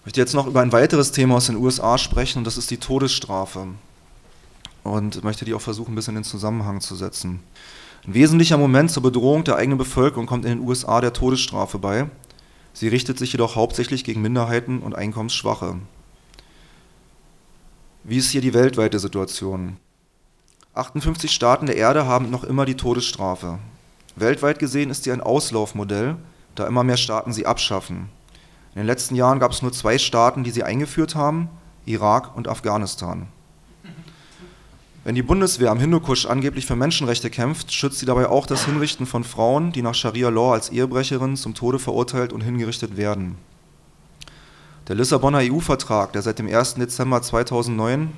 Ich möchte jetzt noch über ein weiteres Thema aus den USA sprechen und das ist die Todesstrafe. Und möchte die auch versuchen, ein bisschen in den Zusammenhang zu setzen. Ein wesentlicher Moment zur Bedrohung der eigenen Bevölkerung kommt in den USA der Todesstrafe bei. Sie richtet sich jedoch hauptsächlich gegen Minderheiten und Einkommensschwache. Wie ist hier die weltweite Situation? 58 Staaten der Erde haben noch immer die Todesstrafe. Weltweit gesehen ist sie ein Auslaufmodell, da immer mehr Staaten sie abschaffen. In den letzten Jahren gab es nur zwei Staaten, die sie eingeführt haben, Irak und Afghanistan. Wenn die Bundeswehr am Hindukusch angeblich für Menschenrechte kämpft, schützt sie dabei auch das Hinrichten von Frauen, die nach Scharia Law als Ehebrecherin zum Tode verurteilt und hingerichtet werden. Der Lissabonner EU-Vertrag, der seit dem 1. Dezember 2009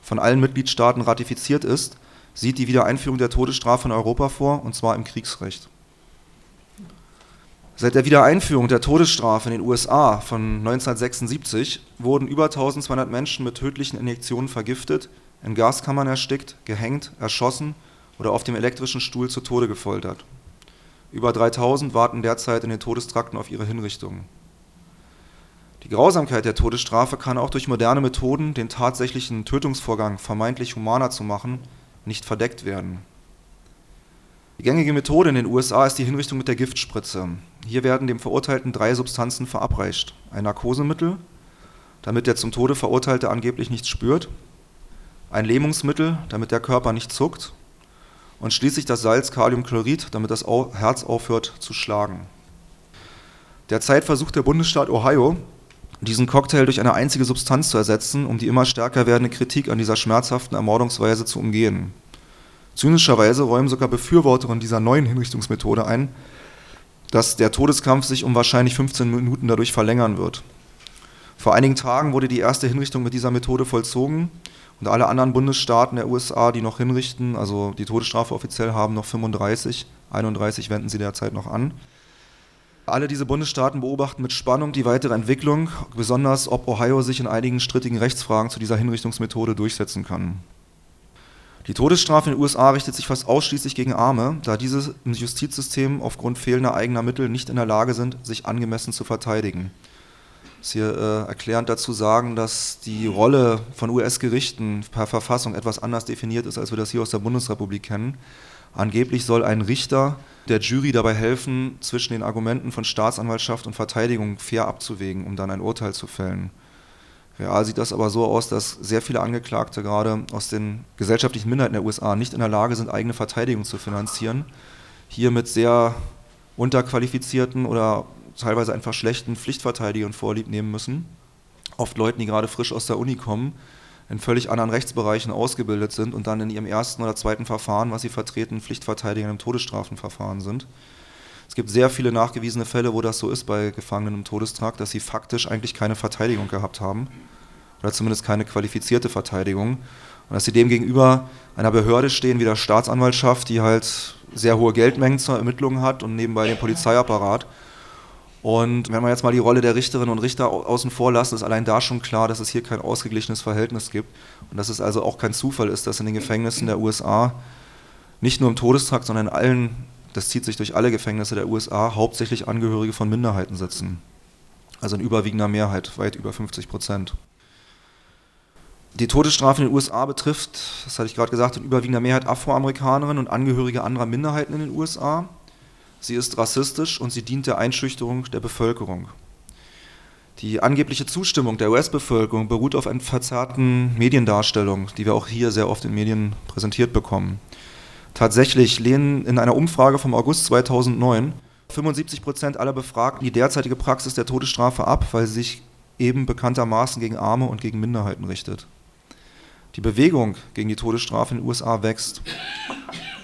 von allen Mitgliedstaaten ratifiziert ist, sieht die Wiedereinführung der Todesstrafe in Europa vor, und zwar im Kriegsrecht. Seit der Wiedereinführung der Todesstrafe in den USA von 1976 wurden über 1200 Menschen mit tödlichen Injektionen vergiftet, in Gaskammern erstickt, gehängt, erschossen oder auf dem elektrischen Stuhl zu Tode gefoltert. Über 3000 warten derzeit in den Todestrakten auf ihre Hinrichtung. Die Grausamkeit der Todesstrafe kann auch durch moderne Methoden, den tatsächlichen Tötungsvorgang vermeintlich humaner zu machen, nicht verdeckt werden. Die gängige Methode in den USA ist die Hinrichtung mit der Giftspritze. Hier werden dem Verurteilten drei Substanzen verabreicht. Ein Narkosemittel, damit der zum Tode Verurteilte angeblich nichts spürt, ein Lähmungsmittel, damit der Körper nicht zuckt und schließlich das Salz Kaliumchlorid, damit das Herz aufhört zu schlagen. Derzeit versucht der Bundesstaat Ohio, diesen Cocktail durch eine einzige Substanz zu ersetzen, um die immer stärker werdende Kritik an dieser schmerzhaften Ermordungsweise zu umgehen. Zynischerweise räumen sogar Befürworterinnen dieser neuen Hinrichtungsmethode ein, dass der Todeskampf sich um wahrscheinlich 15 Minuten dadurch verlängern wird. Vor einigen Tagen wurde die erste Hinrichtung mit dieser Methode vollzogen und alle anderen Bundesstaaten der USA, die noch hinrichten, also die Todesstrafe offiziell haben, noch 35, 31 wenden sie derzeit noch an. Alle diese Bundesstaaten beobachten mit Spannung die weitere Entwicklung, besonders ob Ohio sich in einigen strittigen Rechtsfragen zu dieser Hinrichtungsmethode durchsetzen kann. Die Todesstrafe in den USA richtet sich fast ausschließlich gegen Arme, da diese im Justizsystem aufgrund fehlender eigener Mittel nicht in der Lage sind, sich angemessen zu verteidigen. Ich muss hier äh, erklärend dazu sagen, dass die Rolle von US-Gerichten per Verfassung etwas anders definiert ist, als wir das hier aus der Bundesrepublik kennen. Angeblich soll ein Richter der Jury dabei helfen, zwischen den Argumenten von Staatsanwaltschaft und Verteidigung fair abzuwägen, um dann ein Urteil zu fällen. Real sieht das aber so aus, dass sehr viele Angeklagte gerade aus den gesellschaftlichen Minderheiten der USA nicht in der Lage sind, eigene Verteidigung zu finanzieren. Hier mit sehr unterqualifizierten oder teilweise einfach schlechten Pflichtverteidigern vorlieb nehmen müssen. Oft Leuten, die gerade frisch aus der Uni kommen in völlig anderen Rechtsbereichen ausgebildet sind und dann in ihrem ersten oder zweiten Verfahren, was sie vertreten, Pflichtverteidiger im Todesstrafenverfahren sind. Es gibt sehr viele nachgewiesene Fälle, wo das so ist bei Gefangenen im Todestrakt, dass sie faktisch eigentlich keine Verteidigung gehabt haben oder zumindest keine qualifizierte Verteidigung. Und dass sie demgegenüber einer Behörde stehen wie der Staatsanwaltschaft, die halt sehr hohe Geldmengen zur Ermittlung hat und nebenbei den Polizeiapparat. Und wenn wir jetzt mal die Rolle der Richterinnen und Richter außen vor lassen, ist allein da schon klar, dass es hier kein ausgeglichenes Verhältnis gibt und dass es also auch kein Zufall ist, dass in den Gefängnissen der USA nicht nur im Todestrakt, sondern in allen, das zieht sich durch alle Gefängnisse der USA, hauptsächlich Angehörige von Minderheiten sitzen. Also in überwiegender Mehrheit, weit über 50 Prozent. Die Todesstrafe in den USA betrifft, das hatte ich gerade gesagt, in überwiegender Mehrheit Afroamerikanerinnen und Angehörige anderer Minderheiten in den USA sie ist rassistisch und sie dient der Einschüchterung der Bevölkerung. Die angebliche Zustimmung der US-Bevölkerung beruht auf einer verzerrten Mediendarstellung, die wir auch hier sehr oft in Medien präsentiert bekommen. Tatsächlich lehnen in einer Umfrage vom August 2009 75 Prozent aller Befragten die derzeitige Praxis der Todesstrafe ab, weil sie sich eben bekanntermaßen gegen Arme und gegen Minderheiten richtet. Die Bewegung gegen die Todesstrafe in den USA wächst.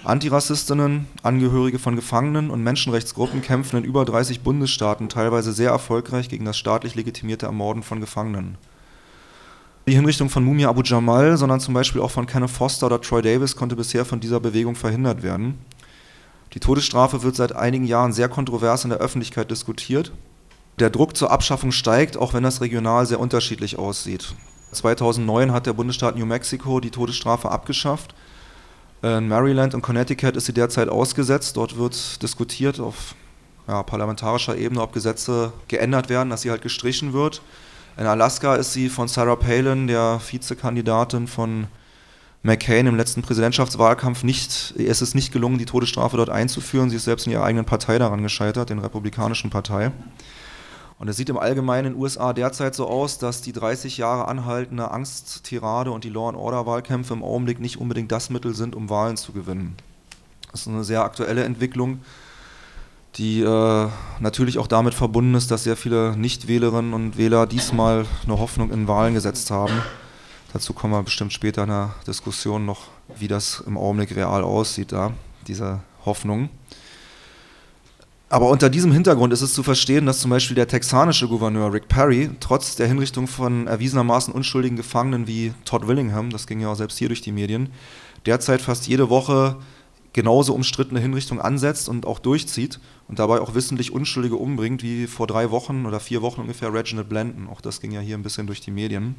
Antirassistinnen, Angehörige von Gefangenen und Menschenrechtsgruppen kämpfen in über 30 Bundesstaaten teilweise sehr erfolgreich gegen das staatlich legitimierte Ermorden von Gefangenen. Die Hinrichtung von Mumia Abu Jamal, sondern zum Beispiel auch von Kenneth Foster oder Troy Davis konnte bisher von dieser Bewegung verhindert werden. Die Todesstrafe wird seit einigen Jahren sehr kontrovers in der Öffentlichkeit diskutiert. Der Druck zur Abschaffung steigt, auch wenn das regional sehr unterschiedlich aussieht. 2009 hat der Bundesstaat New Mexico die Todesstrafe abgeschafft. In Maryland und Connecticut ist sie derzeit ausgesetzt. Dort wird diskutiert auf ja, parlamentarischer Ebene, ob Gesetze geändert werden, dass sie halt gestrichen wird. In Alaska ist sie von Sarah Palin, der Vizekandidatin von McCain im letzten Präsidentschaftswahlkampf nicht, es ist nicht gelungen, die Todesstrafe dort einzuführen. Sie ist selbst in ihrer eigenen Partei daran gescheitert, den Republikanischen Partei. Und es sieht im Allgemeinen in den USA derzeit so aus, dass die 30 Jahre anhaltende Angsttirade und die Law-and-Order-Wahlkämpfe im Augenblick nicht unbedingt das Mittel sind, um Wahlen zu gewinnen. Das ist eine sehr aktuelle Entwicklung, die äh, natürlich auch damit verbunden ist, dass sehr viele Nichtwählerinnen und Wähler diesmal eine Hoffnung in Wahlen gesetzt haben. Dazu kommen wir bestimmt später in der Diskussion noch, wie das im Augenblick real aussieht, da, diese Hoffnung. Aber unter diesem Hintergrund ist es zu verstehen, dass zum Beispiel der texanische Gouverneur Rick Perry trotz der Hinrichtung von erwiesenermaßen unschuldigen Gefangenen wie Todd Willingham, das ging ja auch selbst hier durch die Medien, derzeit fast jede Woche genauso umstrittene Hinrichtung ansetzt und auch durchzieht und dabei auch wissentlich Unschuldige umbringt, wie vor drei Wochen oder vier Wochen ungefähr Reginald Blanton. Auch das ging ja hier ein bisschen durch die Medien.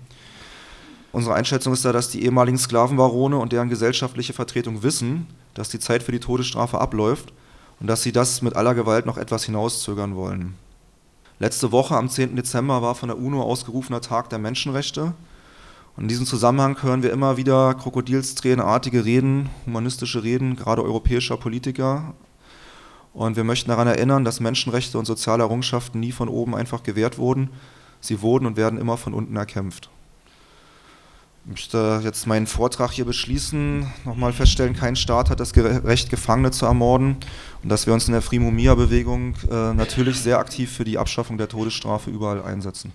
Unsere Einschätzung ist da, dass die ehemaligen Sklavenbarone und deren gesellschaftliche Vertretung wissen, dass die Zeit für die Todesstrafe abläuft und dass sie das mit aller Gewalt noch etwas hinauszögern wollen. Letzte Woche, am 10. Dezember, war von der UNO ausgerufener Tag der Menschenrechte. In diesem Zusammenhang hören wir immer wieder krokodilstränenartige Reden, humanistische Reden, gerade europäischer Politiker. Und wir möchten daran erinnern, dass Menschenrechte und soziale Errungenschaften nie von oben einfach gewährt wurden. Sie wurden und werden immer von unten erkämpft. Ich möchte jetzt meinen Vortrag hier beschließen, nochmal feststellen, kein Staat hat das Recht, Gefangene zu ermorden und dass wir uns in der Free Mumia Bewegung äh, natürlich sehr aktiv für die Abschaffung der Todesstrafe überall einsetzen.